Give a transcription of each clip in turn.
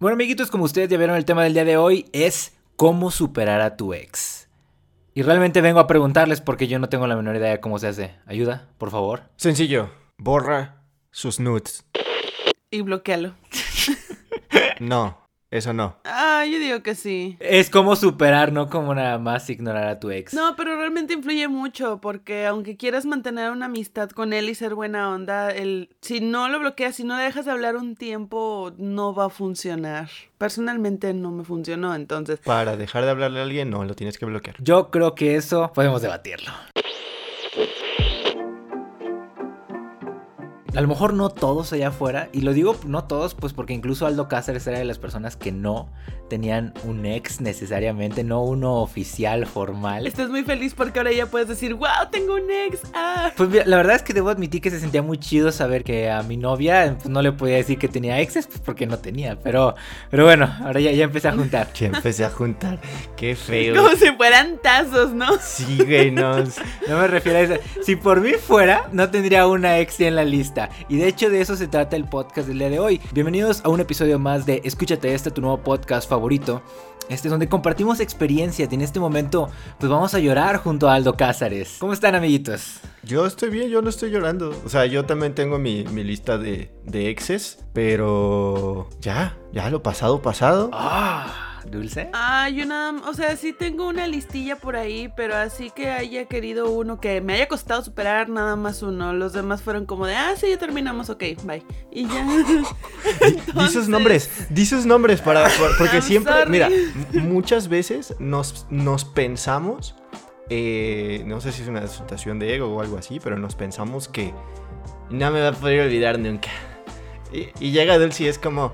Bueno, amiguitos, como ustedes ya vieron, el tema del día de hoy es cómo superar a tu ex. Y realmente vengo a preguntarles porque yo no tengo la menor idea de cómo se hace. Ayuda, por favor. Sencillo, borra sus nudes. Y bloquealo. No, eso no. Ah, yo digo que sí. Es cómo superar, no como nada más ignorar a tu ex. No, pero realmente influye mucho porque aunque quieras mantener una amistad con él y ser buena onda, el, si no lo bloqueas, si no dejas de hablar un tiempo, no va a funcionar. Personalmente no me funcionó, entonces... Para dejar de hablarle a alguien, no, lo tienes que bloquear. Yo creo que eso podemos debatirlo. A lo mejor no todos allá afuera, y lo digo no todos, pues porque incluso Aldo Cáceres era de las personas que no tenían un ex necesariamente, no uno oficial, formal. Estás muy feliz porque ahora ya puedes decir, wow, tengo un ex. Ah. Pues mira, la verdad es que debo admitir que se sentía muy chido saber que a mi novia pues, no le podía decir que tenía exes, pues porque no tenía. Pero, pero bueno, ahora ya, ya empecé a juntar. Que empecé a juntar. Qué feo. Como si fueran tazos, ¿no? Sí, güey, no. No me refiero a eso. Si por mí fuera, no tendría una ex en la lista. Y de hecho de eso se trata el podcast del día de hoy. Bienvenidos a un episodio más de Escúchate este, tu nuevo podcast favorito. Este es donde compartimos experiencias y en este momento pues vamos a llorar junto a Aldo Cázares. ¿Cómo están amiguitos? Yo estoy bien, yo no estoy llorando. O sea, yo también tengo mi, mi lista de, de exes, pero ya, ya lo pasado, pasado. Ah, dulce. Ah, yo nada, o sea, sí tengo una listilla por ahí, pero así que haya querido uno que me haya costado superar nada más uno. Los demás fueron como de, ah, sí, ya terminamos, ok, bye. Y ya. Di sus nombres, di sus nombres para, por- porque I'm siempre, sorry. mira, muchas veces nos, nos pensamos, eh, no sé si es una situación de ego o algo así, pero nos pensamos que no me va a poder olvidar nunca. Y, y llega Dulce y es como,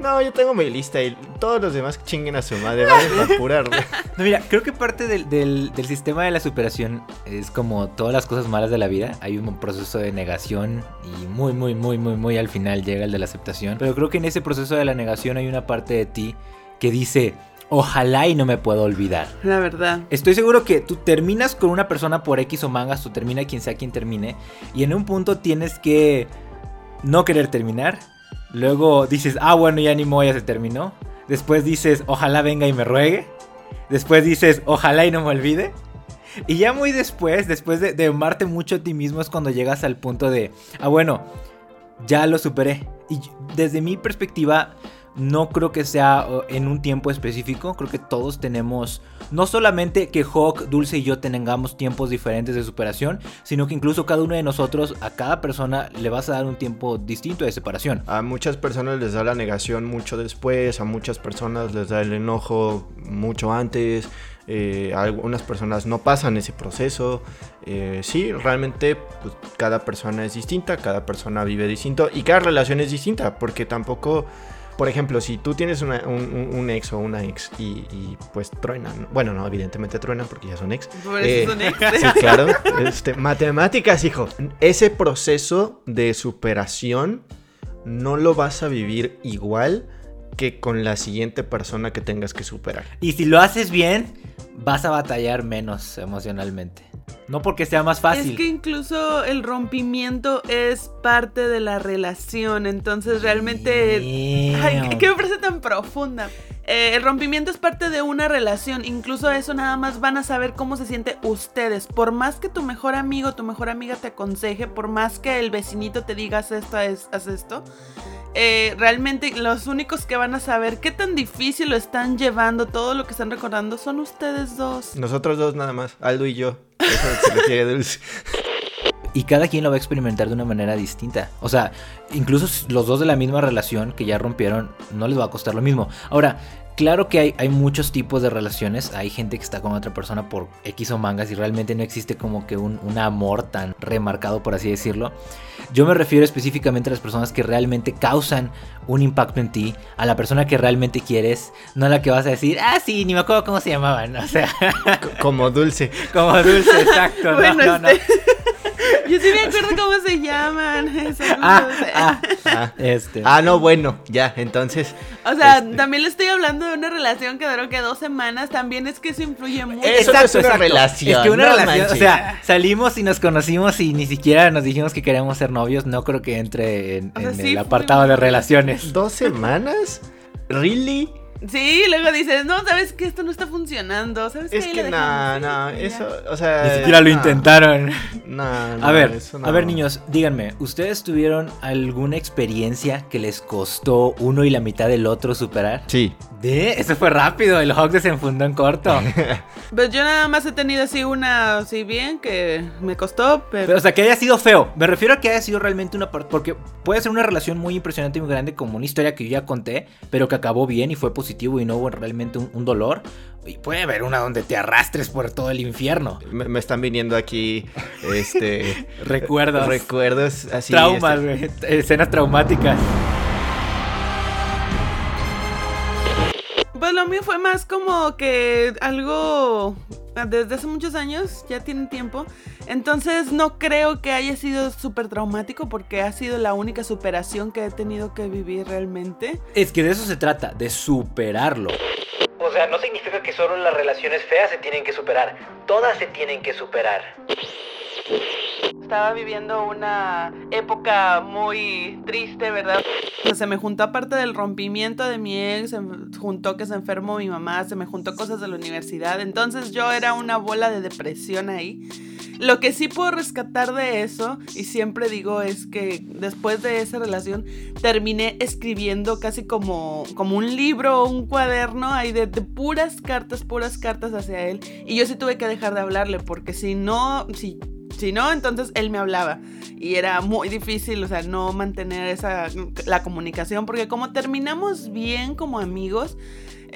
no, yo tengo mi lista y todos los demás chinguen a su madre, vayan a apurar. güey". No, mira, creo que parte del, del- del sistema de la superación es como todas las cosas malas de la vida. Hay un proceso de negación y muy, muy, muy, muy, muy al final llega el de la aceptación. Pero creo que en ese proceso de la negación hay una parte de ti que dice, ojalá y no me puedo olvidar. La verdad. Estoy seguro que tú terminas con una persona por X o mangas, o termina quien sea quien termine, y en un punto tienes que no querer terminar. Luego dices, ah, bueno, ya ni modo, ya se terminó. Después dices, ojalá venga y me ruegue. Después dices, ojalá y no me olvide. Y ya muy después, después de, de amarte mucho a ti mismo, es cuando llegas al punto de, ah, bueno, ya lo superé. Y desde mi perspectiva, no creo que sea en un tiempo específico. Creo que todos tenemos, no solamente que Hawk, Dulce y yo tengamos tiempos diferentes de superación, sino que incluso cada uno de nosotros, a cada persona, le vas a dar un tiempo distinto de separación. A muchas personas les da la negación mucho después, a muchas personas les da el enojo mucho antes, eh, algunas personas no pasan ese proceso. Eh, sí, realmente pues, cada persona es distinta, cada persona vive distinto y cada relación es distinta, porque tampoco... Por ejemplo, si tú tienes una- un, ex o una ex y, y, pues truenan, bueno, no, evidentemente truenan porque ya son ex, Por Eh, eso son ex. Sí, claro. Este, matemáticas, hijo. Ese proceso de superación no lo vas a vivir igual que con la siguiente persona que tengas que superar. Y si lo haces bien, vas a batallar menos emocionalmente. No porque sea más fácil. Es que incluso el rompimiento es parte de la relación, entonces realmente... Ay. ¿qué me parece tan profunda? Eh, el rompimiento es parte de una relación, incluso eso nada más van a saber cómo se siente ustedes. Por más que tu mejor amigo, tu mejor amiga te aconseje, por más que el vecinito te diga haz esto, haz haz esto, eh, realmente los únicos que van a saber qué tan difícil lo están llevando, todo lo que están recordando, son ustedes dos. Nosotros dos nada más, Aldo y yo. Eso se refiere Dulce. Y cada quien lo va a experimentar de una manera distinta. O sea, incluso los dos de la misma relación que ya rompieron, no les va a costar lo mismo. Ahora, claro que hay, hay muchos tipos de relaciones. Hay gente que está con otra persona por X o mangas y realmente no existe como que un, un amor tan remarcado, por así decirlo. Yo me refiero específicamente a las personas que realmente causan un impacto en ti, a la persona que realmente quieres, no a la que vas a decir, ah, sí, ni me acuerdo cómo se llamaban. O sea, Como Dulce. como dulce, exacto. no, Bueno, no, no. este- Yo sí me acuerdo cómo se llaman. Ah, ah, Ah, este. ah, no, bueno, ya, entonces. O sea, Este- también le estoy hablando de una relación que duró que dos semanas. También es que eso influye mucho. Eso no es una relación, Es que una no relación, o sea, salimos y nos conocimos y ni siquiera nos dijimos que queríamos ser novios. No creo que entre en, O sea, en sí el apartado de relaciones. ¿Dos semanas? ¿really? Sí, luego dices, no, sabes que esto no está funcionando, sabes Es que no, no, eso, ya". o sea... Ni siquiera lo no, intentaron. No, no, A ver, eso no. a ver niños, díganme, ¿ustedes tuvieron alguna experiencia que les costó uno y la mitad del otro superar? Sí. ¿De? Eso fue rápido, el Hawk se enfundó en corto. Pues yo nada más he tenido así una, así bien, que me costó, pero... Pero, o sea, que haya sido feo. Me refiero a que haya sido realmente una parte. Porque puede ser una relación muy impresionante y muy grande, como una historia que yo ya conté, pero que acabó bien y fue positivo y no hubo realmente un, un dolor. Y puede haber una donde te arrastres por todo el infierno. Me, me están viniendo aquí, este... Recuerdos. Recuerdos así... Traumas, este. Escenas traumáticas. Mío fue más como que algo desde hace muchos años, ya tiene tiempo. Entonces no creo que haya sido súper traumático porque ha sido la única superación que he tenido que vivir realmente. Es que de eso se trata, de superarlo. O sea, no significa que solo las relaciones feas se tienen que superar. Todas se tienen que superar. Estaba viviendo una época muy triste, ¿verdad? Se me juntó aparte del rompimiento de mi ex, se juntó que se enfermó mi mamá, se me juntó cosas de la universidad. Entonces yo era una bola de depresión ahí. Lo que sí puedo rescatar de eso, y siempre digo, es que después de esa relación terminé escribiendo casi como, como un libro o un cuaderno ahí de, de puras cartas, puras cartas hacia él. Y yo sí tuve que dejar de hablarle, porque si no, si si no, entonces él me hablaba. Y era muy difícil, o sea, no mantener esa, la comunicación. Porque como terminamos bien como amigos,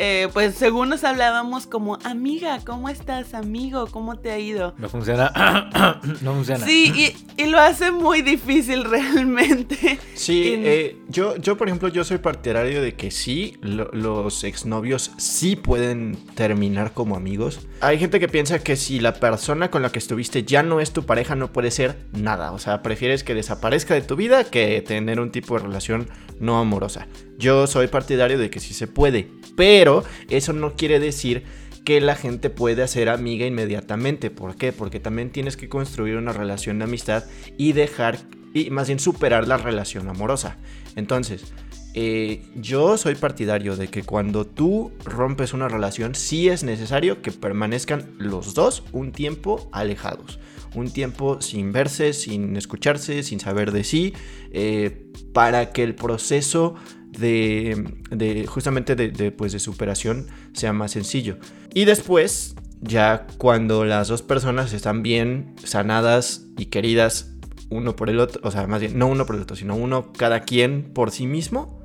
eh, pues según nos hablábamos como, amiga, ¿cómo estás, amigo? ¿Cómo te ha ido? No funciona. no funciona. Sí, y, y lo hace muy difícil realmente. Sí, En- eh, yo, yo por ejemplo, yo soy partidario de que sí, lo- los exnovios sí pueden terminar como amigos. Hay gente que piensa que si la persona con la que estuviste ya no es tu pareja, no puede ser nada. O sea, prefieres que desaparezca de tu vida que tener un tipo de relación no amorosa. Yo soy partidario de que sí se puede, pero eso no quiere decir que la gente puede hacer amiga inmediatamente. ¿Por qué? Porque también tienes que construir una relación de amistad y dejar, y más bien superar la relación amorosa. Entonces, eh, yo soy partidario de que cuando tú rompes una relación, sí es necesario que permanezcan los dos un tiempo alejados. Un tiempo sin verse, sin escucharse, sin saber de sí, eh, para que el proceso de, justamente de, de, pues, de superación sea más sencillo. Y después, ya cuando las dos personas están bien sanadas y queridas uno por el otro, o sea, más bien, no uno por el otro, sino uno cada quien por sí mismo,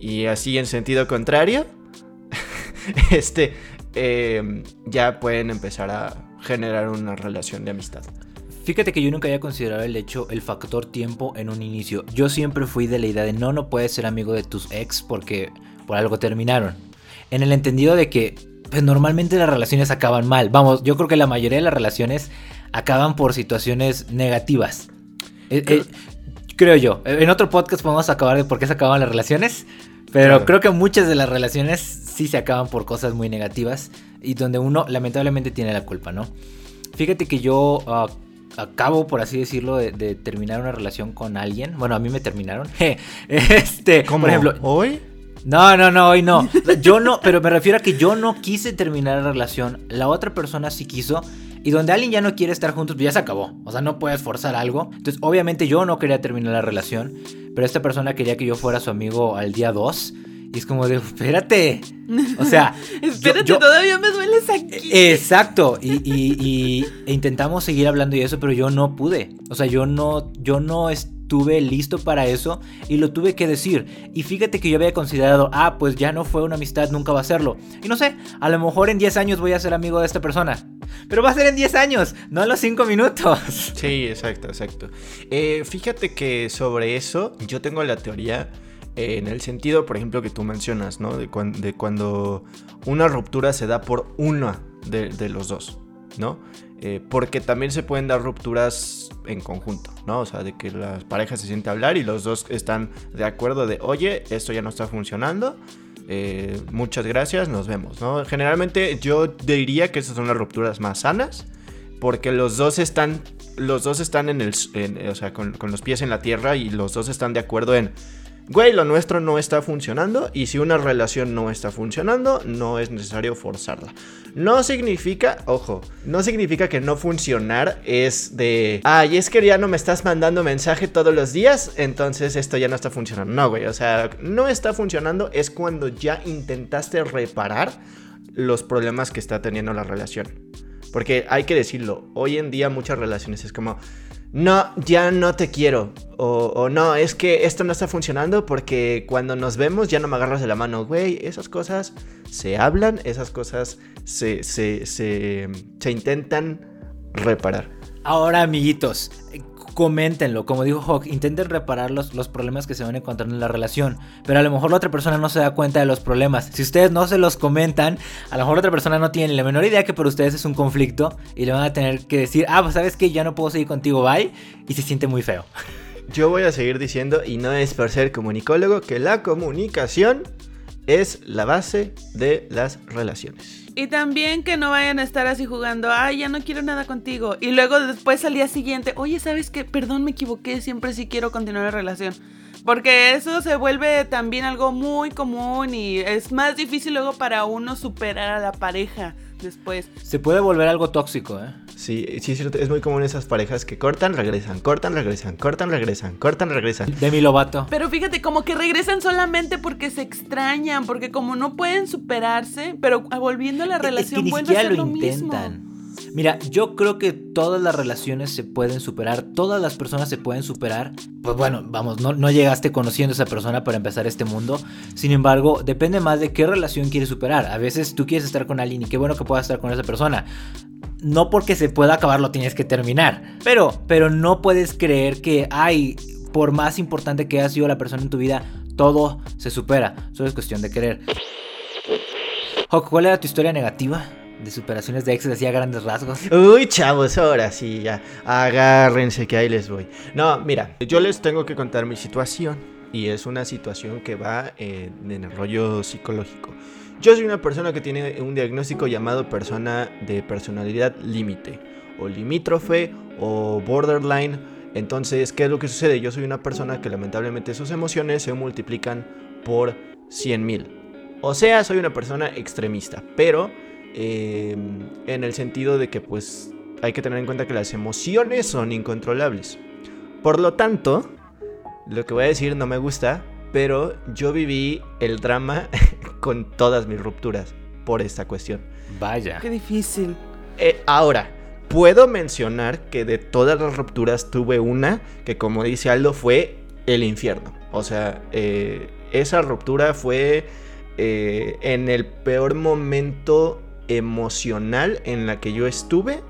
y así en sentido contrario, este, eh, ya pueden empezar a generar una relación de amistad. Fíjate que yo nunca había considerado el hecho, el factor tiempo en un inicio. Yo siempre fui de la idea de no, no puedes ser amigo de tus ex porque por algo terminaron. En el entendido de que pues, normalmente las relaciones acaban mal. Vamos, yo creo que la mayoría de las relaciones acaban por situaciones negativas. Eh, eh, creo yo. En otro podcast podemos acabar de por qué se acaban las relaciones. Pero Claro. creo que muchas de las relaciones sí se acaban por cosas muy negativas. Y donde uno lamentablemente tiene la culpa, ¿no? Fíjate que yo ah, acabo, por así decirlo, de, de terminar una relación con alguien. Bueno, a mí me terminaron. este, por ejemplo, hoy. no, no, no, hoy no. Yo no, pero me refiero a que yo no quise terminar la relación. La otra persona sí quiso. Y donde alguien ya no quiere estar juntos, pues ya se acabó. O sea, no puedes forzar algo. Entonces, obviamente yo no quería terminar la relación. Pero esta persona quería que yo fuera su amigo al día 2. Y es como de, espérate. O sea, Espérate, yo- todavía me dueles aquí. Exacto, y, y- y- e intentamos seguir hablando y eso, pero yo no pude. O sea, yo no, yo no estuve listo para eso y lo tuve que decir. Y fíjate que yo había considerado, ah, pues ya no fue una amistad, nunca va a serlo. Y no sé, a lo mejor en 10 años voy a ser amigo de esta persona. Pero va a ser en 10 años, no en los 5 minutos. Sí, exacto, exacto. Eh, fíjate que sobre eso yo tengo la teoría eh, en el sentido, por ejemplo, que tú mencionas, ¿no? De, cuan- de cuando una ruptura se da por una de, los dos, ¿no? Eh, porque también se pueden dar rupturas en conjunto, ¿no? O sea, de que las parejas se sienten a hablar y los dos están de acuerdo de, oye, esto ya no está funcionando. eh, muchas gracias, nos vemos, ¿no? Generalmente yo diría que esas son las rupturas más sanas porque los dos están los dos están en el o sea con los pies en la tierra y los dos están de acuerdo en güey, lo nuestro no está funcionando y si una relación no está funcionando, no es necesario forzarla. No significa, ojo, no significa que no funcionar es de, ay, es que ya no me estás mandando mensaje todos los días, entonces esto ya no está funcionando. No, güey, o sea, no está funcionando es cuando ya intentaste reparar los problemas que está teniendo la relación. Porque hay que decirlo, hoy en día muchas relaciones es como, no, ya no te quiero. O, no, es que esto no está funcionando porque cuando nos vemos ya no me agarras de la mano. Güey, esas cosas se hablan, esas cosas se, se, se, intentan reparar. Ahora, amiguitos, coméntenlo. Como dijo Hawk, intenten reparar los, los, problemas que se van encontrando en la relación. Pero a lo mejor la otra persona no se da cuenta de los problemas. Si ustedes no se los comentan, a lo mejor la otra persona no tiene la menor idea que para ustedes es un conflicto. Y le van a tener que decir, ah, pues sabes que ya no puedo seguir contigo, bye. Y se siente muy feo. Yo voy a seguir diciendo, y no es por ser comunicólogo, que la comunicación es la base de las relaciones. Y también que no vayan a estar así jugando, ay, ya no quiero nada contigo. Y luego después al día siguiente, oye, ¿sabes qué? Perdón, me equivoqué, siempre sí quiero continuar la relación. Porque eso se vuelve también algo muy común y es más difícil luego para uno superar a la pareja después. Se puede volver algo tóxico, ¿eh? Sí, sí, es muy común esas parejas que cortan, regresan, cortan, regresan, cortan, regresan, cortan, regresan. De mi lobato. Pero fíjate, como que regresan solamente porque se extrañan, porque como no pueden superarse, pero volviendo a la relación vuelve a ser lo, intentan. Mira, yo creo que todas las relaciones se pueden superar, todas las personas se pueden superar. Pues bueno, vamos, no, no, llegaste conociendo a esa persona para empezar este mundo. Sin embargo, depende más de qué relación quieres superar. A veces tú quieres estar con alguien y qué bueno que puedas estar con esa persona. No porque se pueda acabar lo tienes que terminar. Pero, pero no puedes creer que, ay, por más importante que haya sido la persona en tu vida, todo se supera. Solo es cuestión de querer. ¿cuál era tu historia negativa? De superaciones de exes así a grandes rasgos. Uy, chavos, ahora sí, ya. Agárrense que ahí les voy. No, mira, yo les tengo que contar mi situación. Y es una situación que va en, en el rollo psicológico. Yo soy una persona que tiene un diagnóstico llamado persona de personalidad límite. O limítrofe o borderline. Entonces, ¿qué es lo que sucede? Yo soy una persona que lamentablemente sus emociones se multiplican por 100.000. O sea, soy una persona extremista, pero Em, en el sentido de que pues hay que tener en cuenta que las emociones son incontrolables. Por lo tanto, lo que voy a decir no me gusta, pero yo viví el drama con todas mis rupturas por esta cuestión. Vaya. Qué difícil. Eh, ahora, puedo mencionar que de todas las rupturas tuve una que como dice Aldo fue el infierno. O sea, eh, esa ruptura fue eh, en el peor momento emocional en la que yo estuve.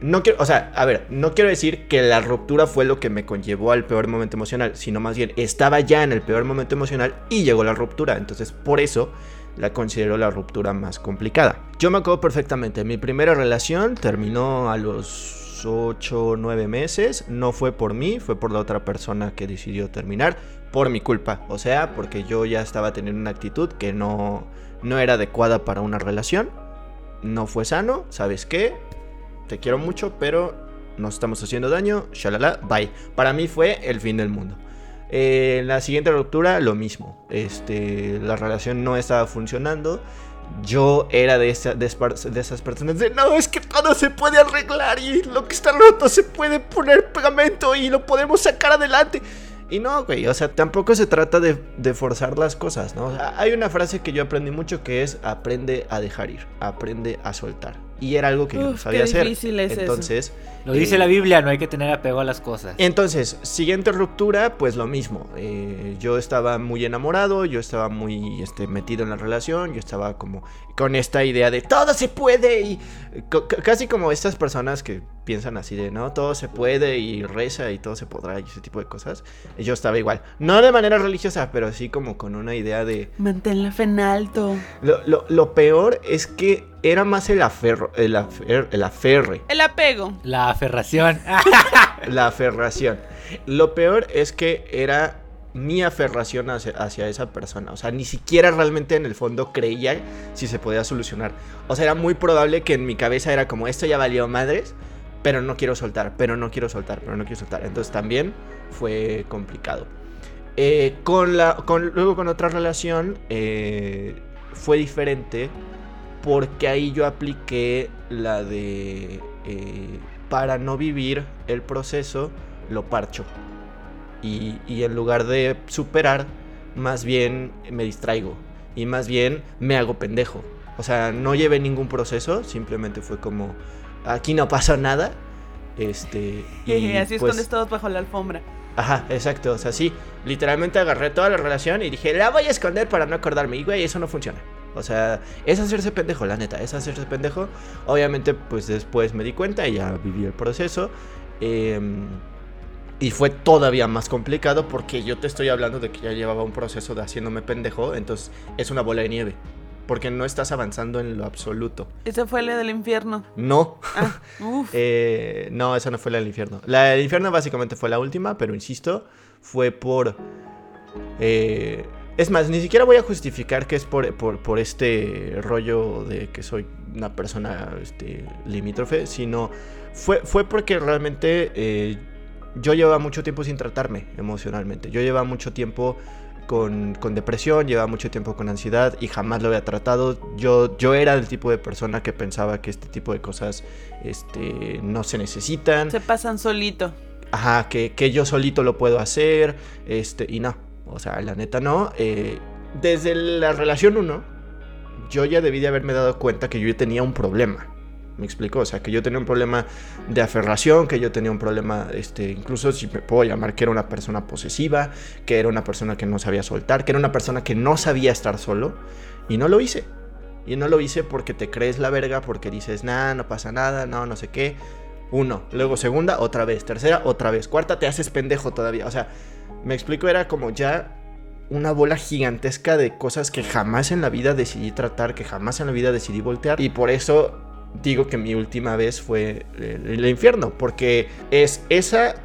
No quiero, o sea, a ver, no quiero decir que la ruptura fue lo que me conllevó al peor momento emocional, sino más bien estaba ya en el peor momento emocional y llegó la ruptura. Entonces, por eso la considero la ruptura más complicada. Yo me acuerdo perfectamente, mi primera relación terminó a los 8 o 9 meses, no fue por mí, fue por la otra persona que decidió terminar, por mi culpa, o sea, porque yo ya estaba teniendo una actitud que no, no era adecuada para una relación no fue sano, ¿sabes qué? Te quiero mucho, pero nos estamos haciendo daño, shalala, bye. Para mí fue el fin del mundo. En eh, la siguiente ruptura, lo mismo. Este, la relación no estaba funcionando. Yo era de, de, esas personas de no, es que todo se puede arreglar y lo que está roto se puede poner pegamento y lo podemos sacar adelante. Y no, güey, o sea, tampoco se trata de, forzar las cosas, ¿no? hay una frase que yo aprendí mucho que es aprende a dejar ir, aprende a soltar. Y era algo que yo no sabía hacer. Entonces, lo dice la Biblia, no hay que tener apego a las cosas. Entonces, siguiente ruptura, pues lo mismo. Eh, yo estaba muy enamorado, yo estaba muy este, metido en la relación, yo estaba como con esta idea de todo se puede y casi como estas personas que piensan así de no, todo se puede y reza y todo se podrá y ese tipo de cosas. Yo estaba igual. No de manera religiosa, pero sí como con una idea de... Mantén la fe en alto. Lo, lo peor es que era más el aferro, el, el aferre. El apego. La aferración. la aferración. Lo peor es que era mi aferración hacia, esa persona. O sea, ni siquiera realmente en el fondo creía si se podía solucionar. O sea, era muy probable que en mi cabeza era como, esto ya valió madres, pero no quiero soltar, pero no quiero soltar, pero no quiero soltar. Entonces también fue complicado. Eh, con la, con, luego con otra relación eh, fue diferente porque ahí yo apliqué la de eh, para no vivir el proceso lo parcho y, y en lugar de superar más bien me distraigo y más bien me hago pendejo o sea no llevé ningún proceso simplemente fue como aquí no pasa nada este y así pues, escondes todos bajo la alfombra Ajá, exacto. O sea, sí, literalmente agarré toda la relación y dije, la voy a esconder para no acordarme. Y, güey, eso no funciona. O sea, es hacerse pendejo, la neta, es hacerse pendejo. Obviamente, pues después me di cuenta y ya viví el proceso. Em, y fue todavía más complicado porque yo te estoy hablando de que ya llevaba un proceso de haciéndome pendejo. Entonces, es una bola de nieve porque no estás avanzando en lo absoluto. Ese fue la del infierno. No. Ah, uf. Eh, no, esa no fue la del infierno. La del infierno básicamente fue la última, pero insisto, fue por... eh, es más, ni siquiera voy a justificar que es por, por, por este rollo de que soy una persona este, limítrofe, sino fue, fue porque realmente eh, yo llevaba mucho tiempo sin tratarme emocionalmente. Yo llevaba mucho tiempo con, con, depresión, llevaba mucho tiempo con ansiedad y jamás lo había tratado. Yo, yo era el tipo de persona que pensaba que este tipo de cosas este, no se necesitan. Se pasan solito. Ajá, que, que yo solito lo puedo hacer. Este, y no, o sea, la neta no. Eh, desde la relación 1, yo ya debí de haberme dado cuenta que yo tenía un problema. Me explico, o sea, que yo tenía un problema de aferración, que yo tenía un problema, este, incluso si me puedo llamar, que era una persona posesiva, que era una persona que no sabía soltar, que era una persona que no sabía estar solo, y no lo hice. Y no lo hice porque te crees la verga, porque dices, nah, no pasa nada, no, no sé qué. Uno, luego segunda, otra vez, tercera, otra vez, cuarta, te haces pendejo todavía. O sea, me explico, era como ya una bola gigantesca de cosas que jamás en la vida decidí tratar, que jamás en la vida decidí voltear. Y por eso digo que mi última vez fue el, el infierno, porque es esa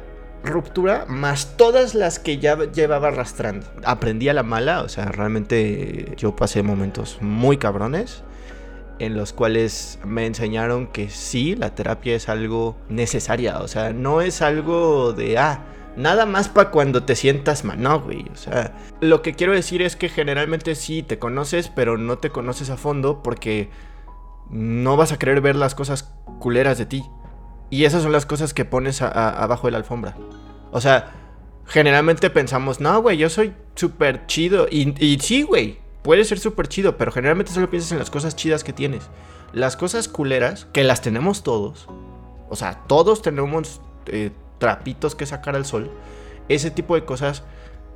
ruptura más todas las que ya llevaba arrastrando. Aprendí a la mala, o sea, realmente yo pasé momentos muy cabrones en los cuales me enseñaron que sí, la terapia es algo necesaria, o sea, no es algo de, ah, nada más para cuando te sientas mal, no, güey, o sea, lo que quiero decir es que generalmente sí te conoces, pero no te conoces a fondo porque no vas a querer ver las cosas culeras de ti. Y esas son las cosas que pones a, abajo de la alfombra. O sea, generalmente pensamos, no, güey, yo soy súper chido. Y, y sí, güey, puede ser súper chido, pero generalmente solo piensas en las cosas chidas que tienes. Las cosas culeras, que las tenemos todos. O sea, todos tenemos eh, trapitos que sacar al sol. Ese tipo de cosas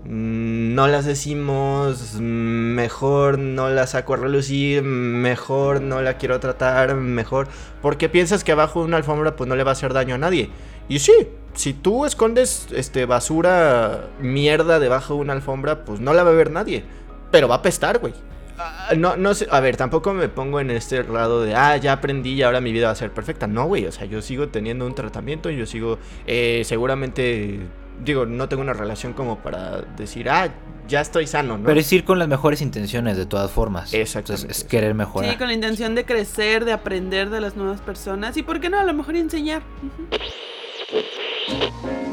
no las decimos, mejor no la saco a relucir, mejor no la quiero tratar, mejor... Porque piensas que abajo de una alfombra pues no le va a hacer daño a nadie. Y sí, si tú escondes este, basura, mierda debajo de una alfombra, pues no la va a ver nadie. Pero va a apestar, güey. No, no sé, a ver, tampoco me pongo en este lado de, ah, ya aprendí y ahora mi vida va a ser perfecta. No, güey, o sea, yo sigo teniendo un tratamiento, yo sigo, eh, seguramente digo, no tengo una relación como para decir, ah, ya estoy sano, ¿no? Pero es ir con las mejores intenciones de todas formas. Exacto. Es, es, querer mejorar. Sí, con la intención de crecer, de aprender de las nuevas personas y, ¿por qué no? A lo mejor enseñar. Uh -huh.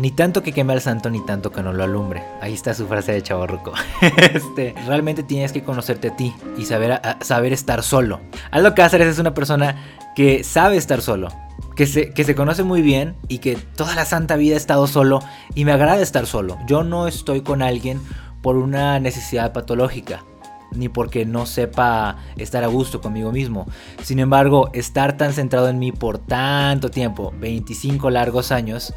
Ni tanto que queme al santo, ni tanto que no lo alumbre. Ahí está su frase de chavorruco. este, realmente tienes que conocerte a ti y saber, saber estar solo. Aldo Cáceres es una persona que sabe estar solo. Que se, que se conoce muy bien y que toda la santa vida ha estado solo y me agrada estar solo. Yo no estoy con alguien por una necesidad patológica ni porque no sepa estar a gusto conmigo mismo. Sin embargo, estar tan centrado en mí por tanto tiempo, 25 largos años,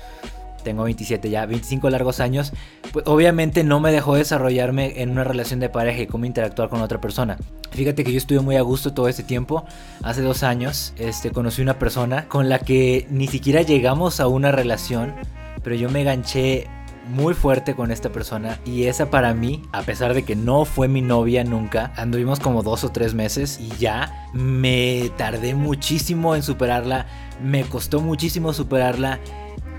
tengo 27 ya, 25 largos años, pues obviamente no me dejó desarrollarme en una relación de pareja y cómo interactuar con otra persona. Fíjate que yo estuve muy a gusto todo este tiempo. Hace dos años este, conocí una persona con la que ni siquiera llegamos a una relación, pero yo me ganché muy fuerte con esta persona y esa para mí, a pesar de que no fue mi novia nunca, anduvimos como dos o tres meses y ya me tardé muchísimo en superarla, me costó muchísimo superarla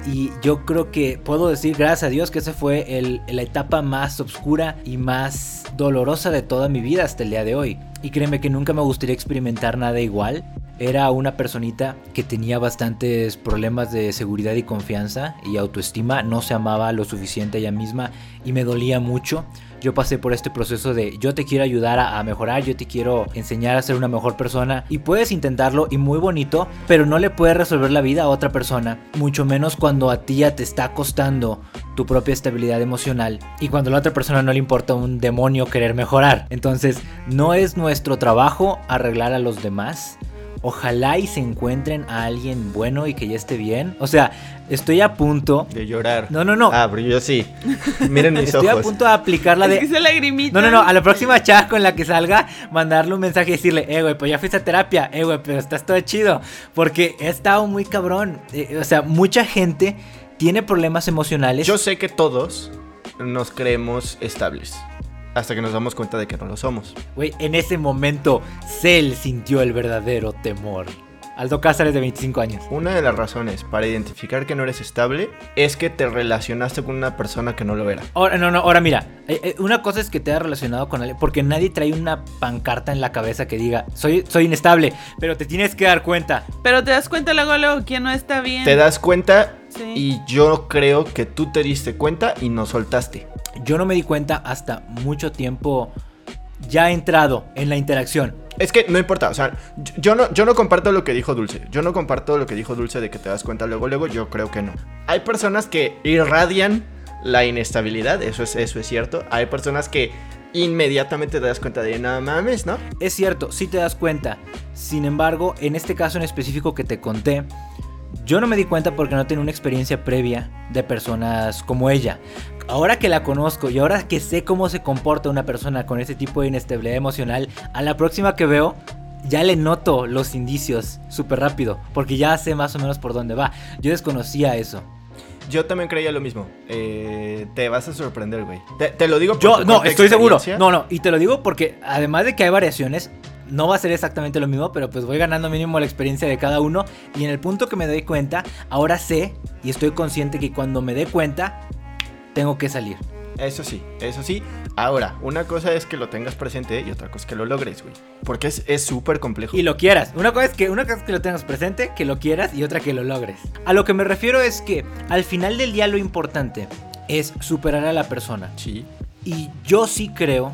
y yo creo que puedo decir, gracias a Dios, que esa fue el, la etapa más oscura y más dolorosa de toda mi vida hasta el día de hoy. Y créeme que nunca me gustaría experimentar nada igual. era una personita que tenía bastantes problemas de seguridad y confianza y autoestima, no se amaba lo suficiente ella misma y me dolía mucho yo pasé por este proceso de yo te quiero ayudar a, mejorar, yo te quiero enseñar a ser una mejor persona y puedes intentarlo y muy bonito, pero no le puedes resolver la vida a otra persona, mucho menos cuando a ti ya te está costando tu propia estabilidad emocional y cuando a la otra persona no le importa un demonio querer mejorar. Entonces, no es nuestro trabajo arreglar a los demás Ojalá y se encuentren a alguien bueno y que ya esté bien. O sea, estoy a punto. De llorar. No, no, no. Ah, pero yo sí. Miren mis estoy a punto de aplicar la de. Es que lagrimita. No, no, no. A la próxima chat con la que salga, mandarle un mensaje y decirle, eh, güey, pues ya fuiste a terapia. Eh, güey, pero estás todo chido. Porque he estado muy cabrón. Eh, o sea, mucha gente tiene problemas emocionales. Yo sé que todos nos creemos estables hasta que nos damos cuenta de que no lo somos. Güey, en ese momento, Cell sintió el verdadero temor. Aldo Cázares de 25 años. Una de las razones para identificar que no eres estable es que te relacionaste con una persona que no lo era. Ahora, no, no, ahora mira, eh, eh, una cosa es que te hayas relacionado con alguien, porque nadie trae una pancarta en la cabeza que diga, soy, soy inestable, pero te tienes que dar cuenta. Pero te das cuenta luego, luego, quién no está bien. Te das cuenta y yo creo que tú te diste cuenta y no soltaste. Yo no me di cuenta hasta mucho tiempo ya entrado en la interacción. Es que no importa, o sea, yo no, yo no comparto lo que dijo Dulce. Yo no comparto lo que dijo Dulce de que te das cuenta luego, luego, yo creo que no. Hay personas que irradian la inestabilidad, eso es, eso es cierto. Hay personas que inmediatamente te das cuenta de nada mames, ¿no? Es cierto, sí te das cuenta. Sin embargo, en este caso en específico que te conté, yo no me di cuenta porque no tenía una experiencia previa de personas como ella. Ahora que la conozco y ahora que sé cómo se comporta una persona con ese tipo de inestabilidad emocional, a la próxima que veo ya le noto los indicios súper rápido, porque ya sé más o menos por dónde va. Yo desconocía eso. Yo también creía lo mismo. Eh, te vas a sorprender, güey. Te, lo digo Yo, no, estoy seguro. No, no, y te lo digo porque además de que hay variaciones, no va a ser exactamente lo mismo, pero pues voy ganando mínimo la experiencia de cada uno. Y en el punto que me doy cuenta, ahora sé y estoy consciente que cuando me dé cuenta, tengo que salir. Eso sí, eso sí. Ahora, una cosa es que lo tengas presente y otra cosa es que lo logres, güey. Porque es súper complejo. Y lo quieras. Una cosa, es que, una cosa es que lo tengas presente, que lo quieras y otra que lo logres. A lo que me refiero es que al final del día lo importante es superar a la persona. Sí. Y yo sí creo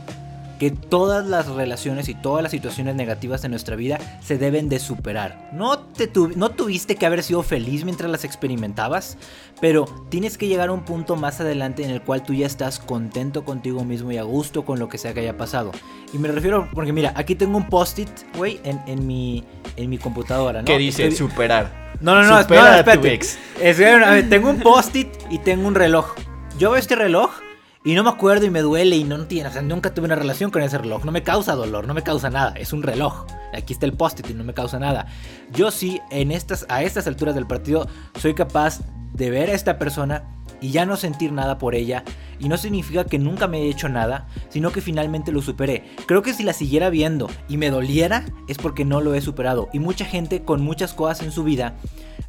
que todas las relaciones y todas las situaciones negativas de nuestra vida se deben de superar. No, te no tuviste que haber sido feliz mientras las experimentabas, pero tienes que llegar a un punto más adelante en el cual tú ya estás contento contigo mismo y a gusto con lo que sea que haya pasado. Y me refiero, porque mira, aquí tengo un post-it, güey, en, mi, en mi computadora, ¿no? ¿Qué dice superar? No, no, no, espera, espérate. tengo un post-it y tengo un reloj. Yo veo este reloj y no me acuerdo y me duele y no tiene, o sea, nunca tuve una relación con ese reloj. No me causa dolor, no me causa nada. Es un reloj. Aquí está el post-it y no me causa nada. Yo sí, en estas, a estas alturas del partido, soy capaz de ver a esta persona y ya no sentir nada por ella. Y no significa que nunca me haya hecho nada, sino que finalmente lo superé. Creo que si la siguiera viendo y me doliera, es porque no lo he superado. Y mucha gente con muchas cosas en su vida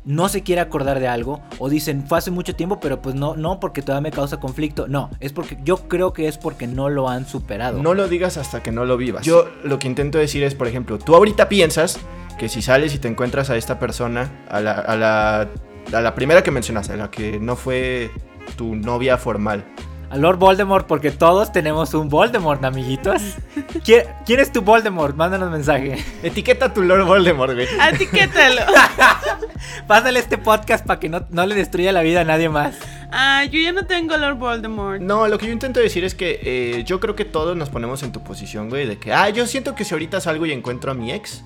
no se quiere acordar de algo o dicen fue hace mucho tiempo, pero pues no, no, porque todavía me causa conflicto. No, es porque yo creo que es porque no lo han superado. No lo digas hasta que no lo vivas. Yo lo que intento decir es, por ejemplo, tú ahorita piensas que si sales y te encuentras a esta persona, a la, a la, a la primera que mencionaste, a la que no fue tu novia formal, a Lord Voldemort porque todos tenemos un Voldemort, amiguitos. ¿Quién, es tu Voldemort? Mándanos mensaje. Etiqueta a tu Lord Voldemort, güey. Etiquétalo. Pásale este podcast para que no, no, le destruya la vida a nadie más. Ah, yo ya no tengo Lord Voldemort. No, lo que yo intento decir es que eh, yo creo que todos nos ponemos en tu posición, güey, de que, ah, yo siento que si ahorita salgo y encuentro a mi ex,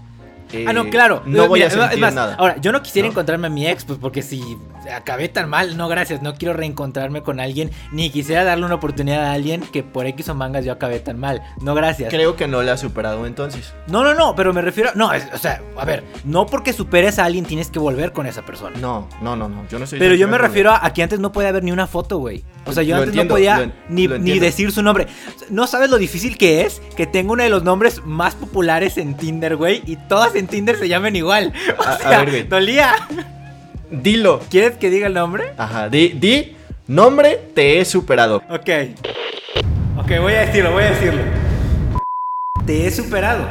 ah, no, claro. No voy a sentir nada. Ahora, yo no quisiera encontrarme a mi ex, pues porque si acabé tan mal, no gracias, no quiero reencontrarme con alguien, ni quisiera darle una oportunidad a alguien que por X o mangas yo acabé tan mal. No gracias. Creo que no le ha superado entonces. No, no, no, pero me refiero, no, o sea, a ver, no porque superes a alguien tienes que volver con esa persona. No, no, no, no, yo no soy Pero yo me refiero a, que antes no podía haber ni una foto, güey. O sea, yo antes no podía ni, ni decir su nombre. No sabes lo difícil que es que tengo uno de los nombres más populares en Tinder, güey, y todas en Tinder se llaman igual. O sea, a ver, dolía. Dilo. ¿Quieres que diga el nombre? Ajá, di, di, nombre, te he superado. Ok. Ok, voy a decirlo, voy a decirlo. Te he superado.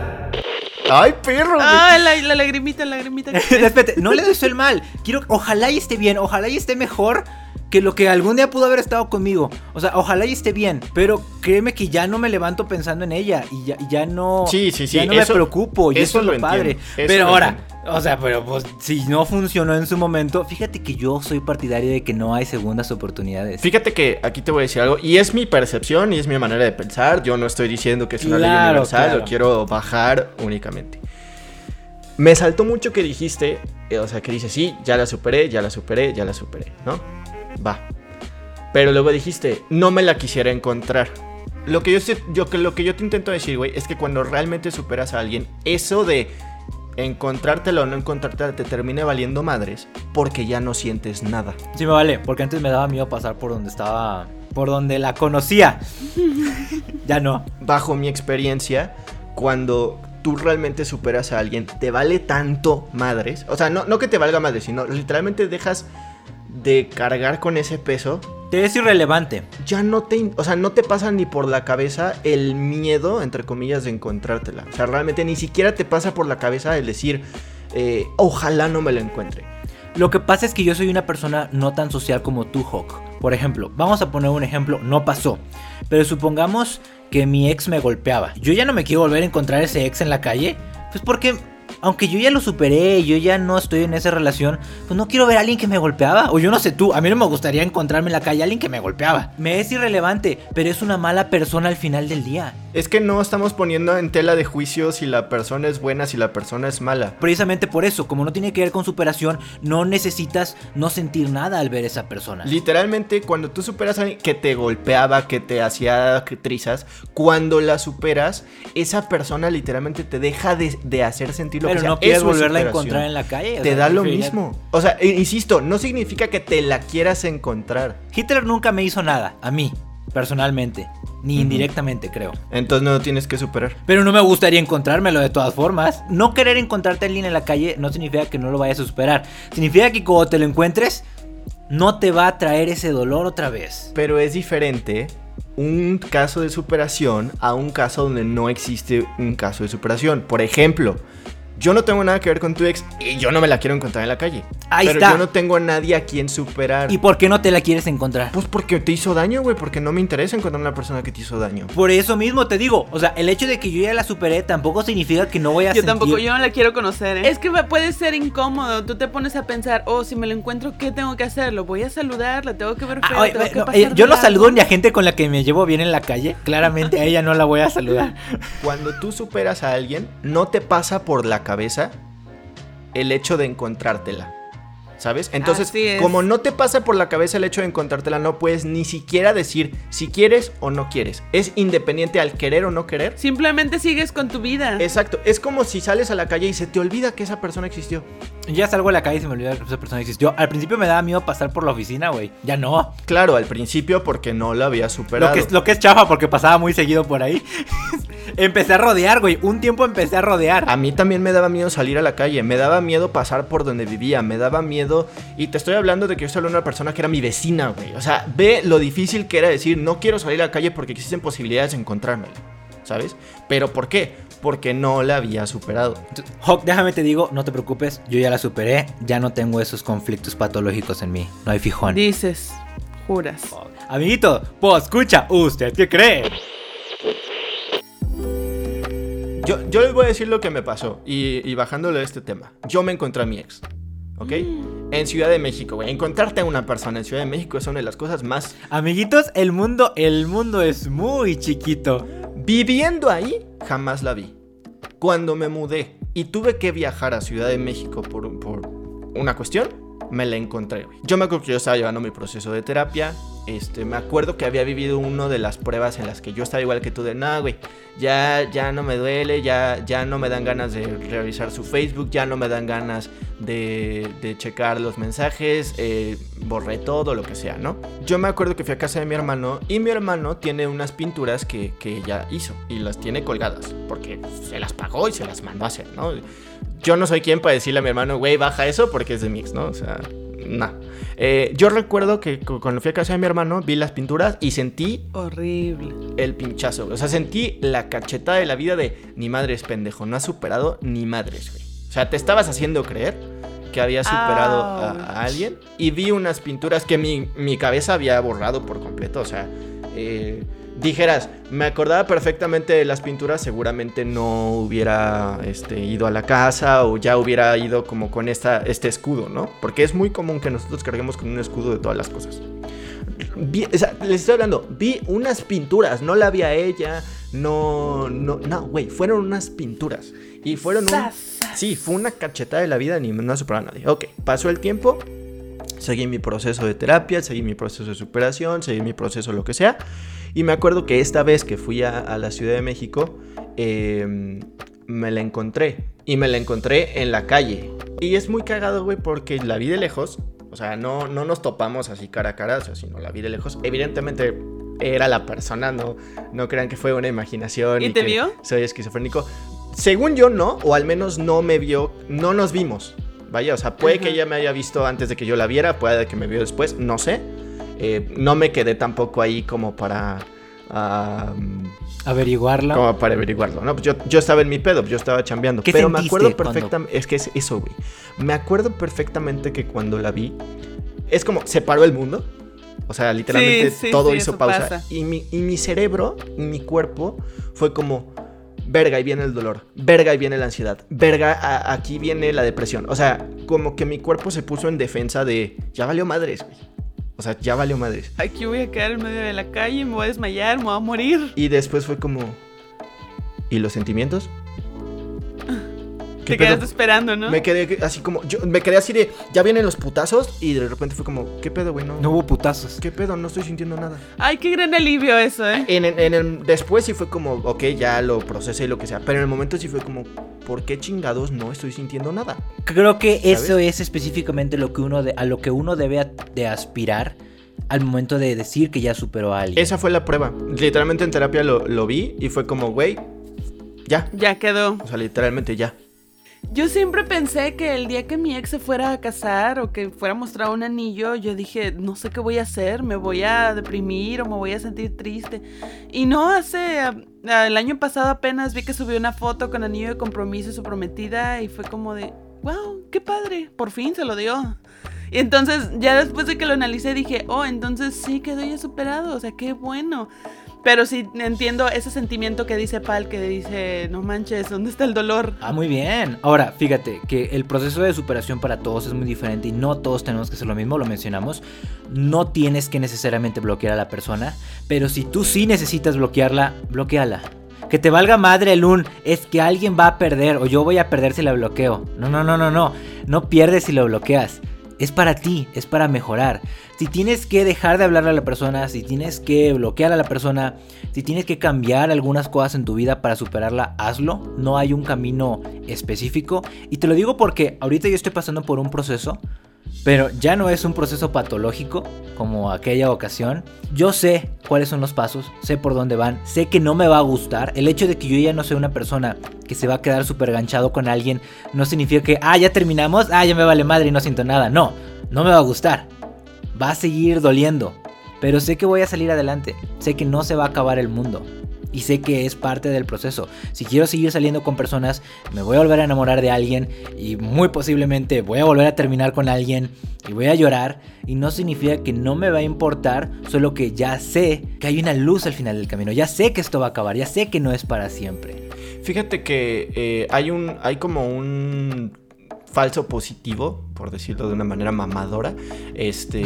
Ay, perro. Ay, la, la lagrimita, la lagrimita. Espérate, no le deseo el mal. Quiero, ojalá y esté bien, ojalá y esté mejor que lo que algún día pudo haber estado conmigo. O sea, ojalá y esté bien. Pero créeme que ya no me levanto pensando en ella. Y ya, ya no. Sí, sí, sí, Ya no eso- me preocupo. Y eso, eso es lo lo padre. eso Pero lo ahora, entiendo. o sea, pero pues si no funcionó en su momento, fíjate que yo soy partidario de que no hay segundas oportunidades. Fíjate que aquí te voy a decir algo, y es mi percepción y es mi manera de pensar. Yo no estoy diciendo que es una ley Claro, universal, claro. lo quiero bajar únicamente. Me saltó mucho que dijiste, eh, o sea, que dices, sí, ya la superé, ya la superé, ya la superé, ¿no? Va. Pero luego dijiste, no me la quisiera encontrar. Lo que yo, sé- yo, que lo que yo te intento decir, güey, es que cuando realmente superas a alguien, eso de encontrártela o no encontrártela te termine valiendo madres porque ya no sientes nada. Sí me vale, porque antes me daba miedo pasar por donde estaba, por donde la conocía. ya no. bajo mi experiencia, cuando tú realmente superas a alguien, te vale tanto madres. O sea, no, no que te valga madres, sino literalmente dejas de cargar con ese peso. Te es irrelevante. Ya no te, o sea, no te pasa ni por la cabeza el miedo, entre comillas, de encontrártela. O sea, realmente ni siquiera te pasa por la cabeza el decir, eh, ojalá no me lo encuentre. Lo que pasa es que yo soy una persona no tan social como tú, Hawk. Por ejemplo, vamos a poner un ejemplo, no pasó. Pero supongamos que mi ex me golpeaba. Yo ya no me quiero volver a encontrar ese ex en la calle. Pues porque, aunque yo ya lo superé, yo ya no estoy en esa relación, pues no quiero ver a alguien que me golpeaba. O yo no sé tú, a mí no me gustaría encontrarme en la calle a alguien que me golpeaba. Me es irrelevante, pero es una mala persona al final del día. Es que no estamos poniendo en tela de juicio si la persona es buena, si la persona es mala. Precisamente por eso, como no tiene que ver con superación, no necesitas no sentir nada al ver a esa persona. Literalmente, cuando tú superas a alguien que te golpeaba, que te hacía trizas, cuando la superas, esa persona literalmente te deja de, de hacer sentir lo Pero no quieres Eso volverla a encontrar en la calle. Te da lo mismo. O sea, e- insisto, no significa que te la quieras encontrar. Hitler nunca me hizo nada, a mí, personalmente, ni indirectamente creo. Entonces no lo tienes que superar. Pero no me gustaría encontrármelo de todas formas. No querer encontrarte a alguien en la calle no significa que no lo vayas a superar. Significa que cuando te lo encuentres, no te va a traer ese dolor otra vez. Pero es diferente un caso de superación a un caso donde no existe un caso de superación. Por ejemplo, yo no tengo nada que ver con tu ex y yo no me la quiero encontrar en la calle. Ahí pero está. yo no tengo a nadie a quien superar. ¿Y por qué no te la quieres encontrar? Pues porque te hizo daño, güey, porque no me interesa encontrar una persona que te hizo daño. Por eso mismo te digo, o sea, el hecho de que yo ya la superé tampoco significa que no voy a Yo sentir... tampoco, yo no la quiero conocer, ¿eh? Es que me puede ser incómodo. Tú te pones a pensar, oh, si me lo encuentro, ¿qué tengo que hacer? ¿Lo voy a saludar? ¿La tengo que ver Ah, feo? oye, ¿Tengo que no, pasar eh, yo no largo?" saludo ni a gente con la que me llevo bien en la calle. Claramente a ella no la voy a saludar. Cuando tú superas a alguien, no te pasa por la cabeza el hecho de encontrártela. ¿Sabes? Entonces, como no te pasa por la cabeza el hecho de encontrártela, no puedes ni siquiera decir si quieres o no quieres. Es independiente al querer o no querer. Simplemente sigues con tu vida. Exacto, es como si sales a la calle y se te olvida que esa persona existió. Ya salgo a la calle y se me olvida que esa persona existió. Al principio me daba miedo pasar por la oficina, güey. Ya no. Claro, al principio porque no lo había Lo superado. que, es, lo que es chafa porque pasaba muy seguido por ahí. empecé a rodear, güey. Un tiempo empecé a rodear. A mí también me daba miedo salir a la calle, me daba miedo pasar por donde vivía, me daba miedo... Y te estoy hablando de que yo soy una persona que era mi vecina, güey. O sea, ve lo difícil que era decir, no quiero salir a la calle porque existen posibilidades de encontrármela, ¿sabes? Pero ¿por qué? Porque no la había superado. Hawk, déjame te digo, no te preocupes. Yo ya la superé. Ya no tengo esos conflictos patológicos en mí. No hay fijón. Dices, juras. Amiguito, pues escucha, ¿usted qué cree? Yo, yo les voy a decir lo que me pasó y, y bajándole de este tema. Yo me encontré a mi ex, ¿ok? En Ciudad de México, güey. Encontrarte a una persona en Ciudad de México es una de las cosas más... Amiguitos, el mundo, el mundo es muy chiquito. Viviendo ahí, jamás la vi. Cuando me mudé y tuve que viajar a Ciudad de México por, por una cuestión, me la encontré, güey. Yo me acuerdo que yo estaba llevando mi proceso de terapia. Este, me acuerdo que había vivido una de las pruebas en las que yo estaba igual que tú de, no, güey, ya, ya no me duele, ya, ya no me dan ganas de revisar su Facebook, ya no me dan ganas de, de checar los mensajes, eh, borré todo, lo que sea, ¿no? Yo me acuerdo que fui a casa de mi hermano y mi hermano tiene unas pinturas que, que ella hizo y las tiene colgadas porque se las pagó y se las mandó a hacer, ¿no? Yo no soy quien para decirle a mi hermano, güey, baja eso porque es de mix, ¿no? O sea, no. Eh, yo recuerdo que cu- cuando fui a casa de mi hermano vi las pinturas y sentí Horrible. el pinchazo. güey. O sea, sentí la cachetada de la vida de ni madres, pendejo. No has superado ni madres, güey. O sea, te estabas haciendo creer que había superado Ouch. a alguien. Y vi unas pinturas que mi, mi cabeza había borrado por completo. O sea, eh, dijeras, me acordaba perfectamente de las pinturas. Seguramente no hubiera este, ido a la casa o ya hubiera ido como con esta, este escudo, ¿no? Porque es muy común que nosotros carguemos con un escudo de todas las cosas. Vi- o sea, les estoy hablando, vi unas pinturas, no la vi a ella, no, no, no, güey, fueron unas pinturas. Y fueron un... Sí, fue una cachetada de la vida, ni no ha superado a nadie. Ok, pasó el tiempo, seguí mi proceso de terapia, seguí mi proceso de superación, seguí mi proceso lo que sea. Y me acuerdo que esta vez que fui a, a la Ciudad de México, eh, me la encontré. Y me la encontré en la calle. Y es muy cagado, güey, porque la vi de lejos. O sea, no, no nos topamos así cara a cara, sino la vi de lejos. Evidentemente era la persona, no, no crean que fue una imaginación. ¿Y te que vio? Soy esquizofrénico. Según yo, no, o al menos no me vio, no nos vimos. Vaya, o sea, puede que ella me haya visto antes de que yo la viera, puede que me vio después, no sé. Eh, no me quedé tampoco ahí como para... Averiguarlo. como para averiguarlo, ¿no? Pues yo, yo estaba en mi pedo, yo estaba chambeando. ¿Qué Pero me acuerdo cuando- perfectamente. Es que es eso, güey. Me acuerdo perfectamente que cuando la vi. Es como, se paró el mundo. O sea, literalmente Sí, sí, todo sí, hizo eso pausa. pasa. Y mi, y mi cerebro, y mi cuerpo, fue como. Verga, y viene el dolor. Verga, y viene la ansiedad. Verga, a- aquí viene la depresión. O sea, como que mi cuerpo se puso en defensa de. Ya valió madres, güey. O sea, ya valió madres. Aquí voy a quedar en medio de la calle, me voy a desmayar, me voy a morir. Y después fue como. ¿Y los sentimientos? Te pedo? quedaste esperando, ¿no? Me quedé así como. Yo me quedé así de. Ya vienen los putazos. Y de repente fue como. ¿Qué pedo, güey? No, No hubo putazos. ¿Qué pedo? No estoy sintiendo nada. Ay, qué gran alivio eso, ¿eh? En, el- en el, después sí fue como. Ok, ya lo procesé y lo que sea. Pero en el momento sí fue como. ¿Por qué chingados no estoy sintiendo nada? Creo que ¿Sabes? eso es específicamente lo que uno de, a lo que uno debe de aspirar al momento de decir que ya superó a alguien. Esa fue la prueba. Literalmente en terapia lo, lo vi. Y fue como, güey. Ya. Ya quedó. O sea, literalmente ya. Yo siempre pensé que el día que mi ex se fuera a casar o que fuera a mostrar un anillo, yo dije, no sé qué voy a hacer, me voy a deprimir o me voy a sentir triste. Y no, hace, ah, el año pasado apenas vi que subió una foto con anillo de compromiso y su prometida y fue como de, wow, qué padre, por fin se lo dio. Y entonces ya después de que lo analicé dije, oh, entonces sí quedó ya superado, o sea, qué bueno. Pero sí entiendo ese sentimiento que dice Pal, que dice, no manches, ¿dónde está el dolor? Ah, muy bien. Ahora, fíjate que el proceso de superación para todos es muy diferente y no todos tenemos que hacer lo mismo, lo mencionamos. No tienes que necesariamente bloquear a la persona, pero si tú sí necesitas bloquearla, bloqueala. Que te valga madre el un, es que alguien va a perder o yo voy a perder si la bloqueo. No, no, no, no, no. No pierdes si lo bloqueas. Es para ti, es para mejorar. Si tienes que dejar de hablarle a la persona, si tienes que bloquear a la persona, si tienes que cambiar algunas cosas en tu vida para superarla, hazlo. No hay un camino específico. Y te lo digo porque ahorita yo estoy pasando por un proceso, pero ya no es un proceso patológico como aquella ocasión. Yo sé cuáles son los pasos, sé por dónde van, sé que no me va a gustar. El hecho de que yo ya no sea una persona que se va a quedar súper ganchado con alguien no significa que, ah, ya terminamos, ah, ya me vale madre y no siento nada. No, no me va a gustar. Va a seguir doliendo. Pero sé que voy a salir adelante. Sé que no se va a acabar el mundo. Y sé que es parte del proceso. Si quiero seguir saliendo con personas, me voy a volver a enamorar de alguien. Y muy posiblemente voy a volver a terminar con alguien. Y voy a llorar. Y no significa que no me va a importar. Solo que ya sé que hay una luz al final del camino. Ya sé que esto va a acabar. Ya sé que no es para siempre. Fíjate que eh, hay un. hay como un falso positivo, por decirlo de una manera mamadora. Este.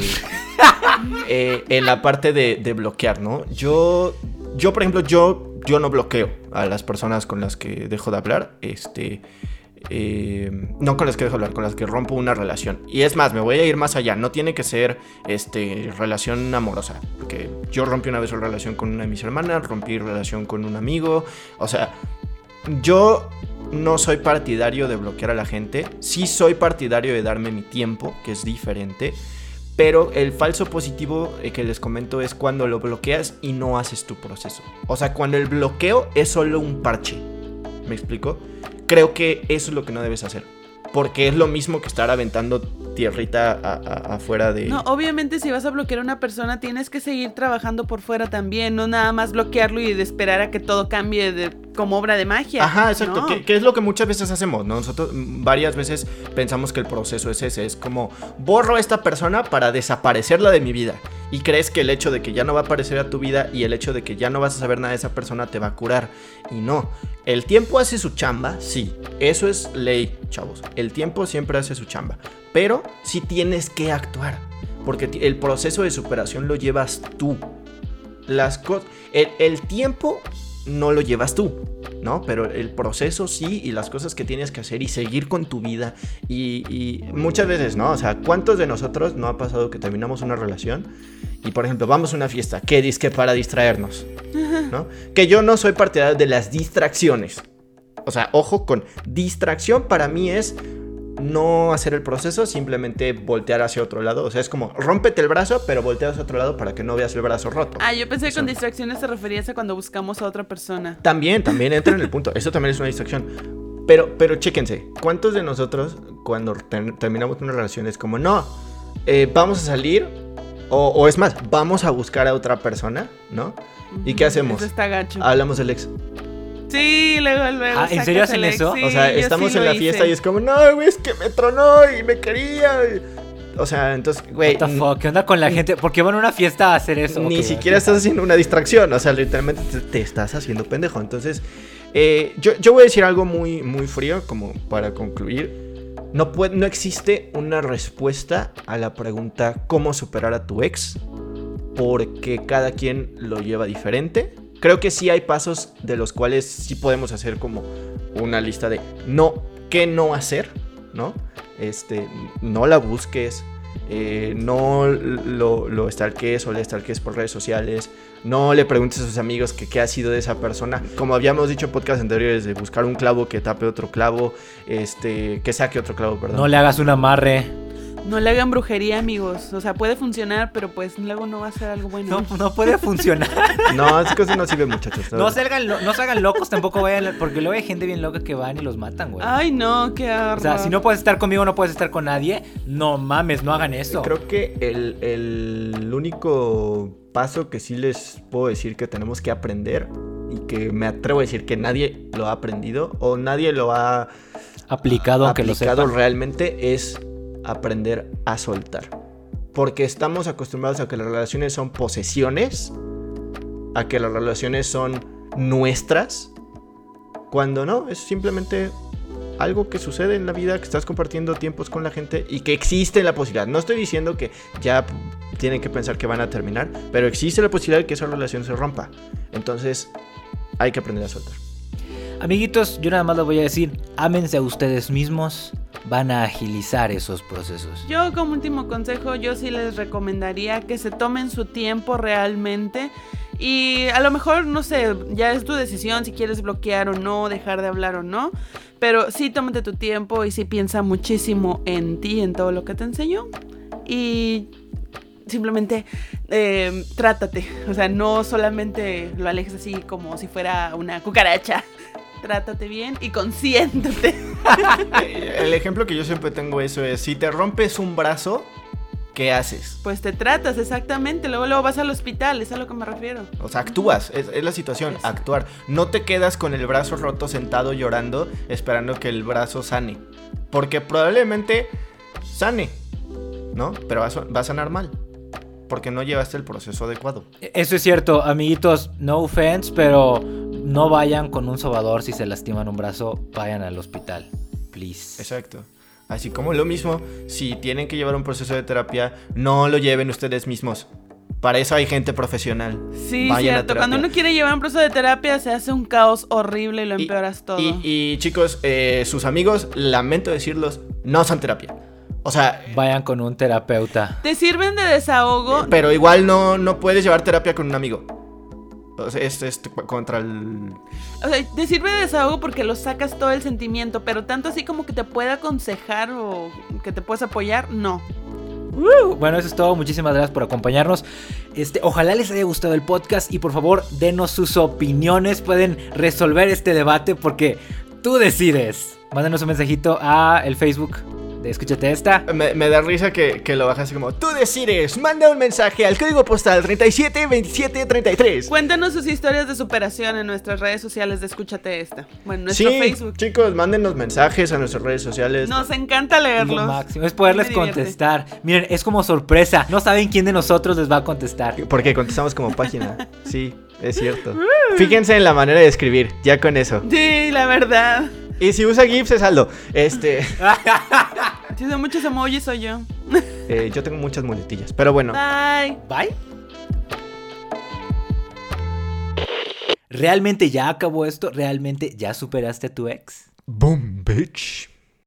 eh, en la parte de, de bloquear, ¿no? Yo. Yo, por ejemplo, yo, yo no bloqueo a las personas con las que dejo de hablar. Este. eh, no con las que dejo de hablar, con las que rompo una relación. Y es más, me voy a ir más allá. No tiene que ser este, relación amorosa. Porque yo rompí una vez una relación con una de mis hermanas, rompí relación con un amigo. O sea, yo no soy partidario de bloquear a la gente. Sí soy partidario de darme mi tiempo, que es diferente. Pero el falso positivo eh, que les comento es cuando lo bloqueas y no haces tu proceso. O sea, cuando el bloqueo es solo un parche. ¿Me explico? Creo que eso es lo que no debes hacer. Porque es lo mismo que estar aventando tierrita afuera de... No, obviamente si vas a bloquear a una persona tienes que seguir trabajando por fuera también, no nada más bloquearlo y de esperar a que todo cambie de, como obra de magia. Ajá, exacto, que, es lo que muchas veces hacemos, ¿no? Nosotros varias veces pensamos que el proceso es ese, es como borro a esta persona para desaparecerla de mi vida y crees que el hecho de que ya no va a aparecer a tu vida y el hecho de que ya no vas a saber nada de esa persona te va a curar. Y no, el tiempo hace su chamba, sí, eso es ley, chavos. El tiempo siempre hace su chamba, pero sí tienes que actuar, porque el proceso de superación lo llevas tú. Las el, el tiempo no lo llevas tú, ¿no? Pero el proceso sí y las cosas que tienes que hacer y seguir con tu vida y, muchas veces, ¿no? O sea, ¿cuántos de nosotros no ha pasado que terminamos una relación y, por ejemplo, vamos a una fiesta, ¿qué que para distraernos? ¿No? Que yo no soy partidario de las distracciones. O sea, ojo con distracción para mí es no hacer el proceso, simplemente voltear hacia otro lado. O sea, es como rómpete el brazo, pero voltea hacia otro lado para que no veas el brazo roto. Ah, yo pensé que con distracciones te referías a cuando buscamos a otra persona. También, también entra en el punto. Eso también es una distracción. Pero, pero chéquense, ¿cuántos de nosotros cuando terminamos una relación es como, no, eh, vamos a salir, o, es más, vamos a buscar a otra persona, ¿no? ¿Y qué hacemos? está gacho. Hablamos del ex. Sí, luego, luego. Ah, ¿En serio hacen eso? o sea, estamos en la fiesta y es como, no, güey, es que me tronó y me quería. O sea, entonces, güey. ¿Qué onda con la gente? ¿Por qué van a una fiesta a hacer eso? Ni siquiera estás haciendo una distracción. O sea, literalmente te, estás haciendo pendejo. Entonces, eh, yo, yo, voy a decir algo muy, muy frío, como para concluir. No, puede, no existe una respuesta a la pregunta ¿cómo superar a tu ex? Porque cada quien lo lleva diferente creo que sí hay pasos de los cuales sí podemos hacer como una lista de no, qué no hacer, ¿no? Este, no la busques, eh, no lo, lo stalkees o le stalkees por redes sociales, no le preguntes a sus amigos que qué ha sido de esa persona. Como habíamos dicho en podcast anteriores, de buscar un clavo que tape otro clavo, este, que saque otro clavo, perdón. No le hagas un amarre. No le hagan brujería, amigos. O sea, puede funcionar, pero pues luego no va a ser algo bueno. No, no puede funcionar. no, es que eso no sirve, muchachos. No se, hagan, no se hagan locos, tampoco vayan. Porque luego hay gente bien loca que van y los matan, güey. Ay, no, qué horror. O sea, si no puedes estar conmigo, no puedes estar con nadie. No mames, no hagan eso. Creo que el, el único paso que sí les puedo decir que tenemos que aprender y que me atrevo a decir que nadie lo ha aprendido o nadie lo ha aplicado, aunque aplicado realmente es aprender a soltar. Porque estamos acostumbrados a que las relaciones son posesiones, a que las relaciones son nuestras, cuando no, es simplemente algo que sucede en la vida, que estás compartiendo tiempos con la gente y que existe la posibilidad. No estoy diciendo que ya tienen que pensar que van a terminar, pero existe la posibilidad de que esa relación se rompa. Entonces, hay que aprender a soltar. Amiguitos, yo nada más les voy a decir, ámense a ustedes mismos, van a agilizar esos procesos. Yo como último consejo, yo sí les recomendaría que se tomen su tiempo realmente. Y a lo mejor, no sé, ya es tu decisión si quieres bloquear o no, dejar de hablar o no. Pero sí tómate tu tiempo y sí piensa muchísimo en ti, en todo lo que te enseñó. Y simplemente eh, trátate. O sea, no solamente lo alejes así como si fuera una cucaracha trátate bien y consiéntate. El ejemplo que yo siempre tengo eso es, si te rompes un brazo, ¿qué haces? Pues te tratas, exactamente. Luego, luego vas al hospital, es a lo que me refiero. O sea, actúas, es, la situación, actuar. No te quedas con el brazo roto sentado llorando esperando que el brazo sane. Porque probablemente sane, ¿no? Pero va a sanar mal porque no llevaste el proceso adecuado. Eso es cierto, amiguitos, no offense, pero no vayan con un sobador si se lastiman un brazo, vayan al hospital, please. Exacto. Así como lo mismo, si tienen que llevar un proceso de terapia, no lo lleven ustedes mismos. Para eso hay gente profesional. Sí, cierto. Cuando uno quiere llevar un proceso de terapia, se hace un caos horrible y lo empeoras todo. Y, chicos, eh, sus amigos, lamento decirlos, no son terapia. O sea. Vayan con un terapeuta. Te sirven de desahogo. Pero igual no, no puedes llevar terapia con un amigo. Es, es contra el. O sea, te sirve de desahogo porque lo sacas todo el sentimiento, pero tanto así como que te pueda aconsejar o que te puedas apoyar, no. bueno, eso es todo. Muchísimas gracias por acompañarnos. Este, ojalá les haya gustado el podcast y por favor denos sus opiniones. Pueden resolver este debate porque tú decides. Mándenos un mensajito a el Facebook de Escúchate esta. Me, me da risa que, que lo bajas como, tú decides, manda un mensaje al código postal 372733. Cuéntanos sus historias de superación en nuestras redes sociales de Escúchate esta. Bueno, nuestro Sí, Facebook. chicos, mándenos mensajes a nuestras redes sociales. Nos encanta Lo leerlos. máximo es poderles contestar. Miren, es como sorpresa. No saben quién de nosotros les va a contestar. Porque contestamos como página. Sí, es cierto. Fíjense en la manera de escribir, ya con eso. Sí, la verdad. Y si usa GIFs es saldo. Este, Si muchos emojis soy yo. eh, yo tengo muchas muletillas, pero bueno. Bye. Bye. ¿Realmente ya acabó esto? ¿Realmente ya superaste a tu ex? Boom, bitch.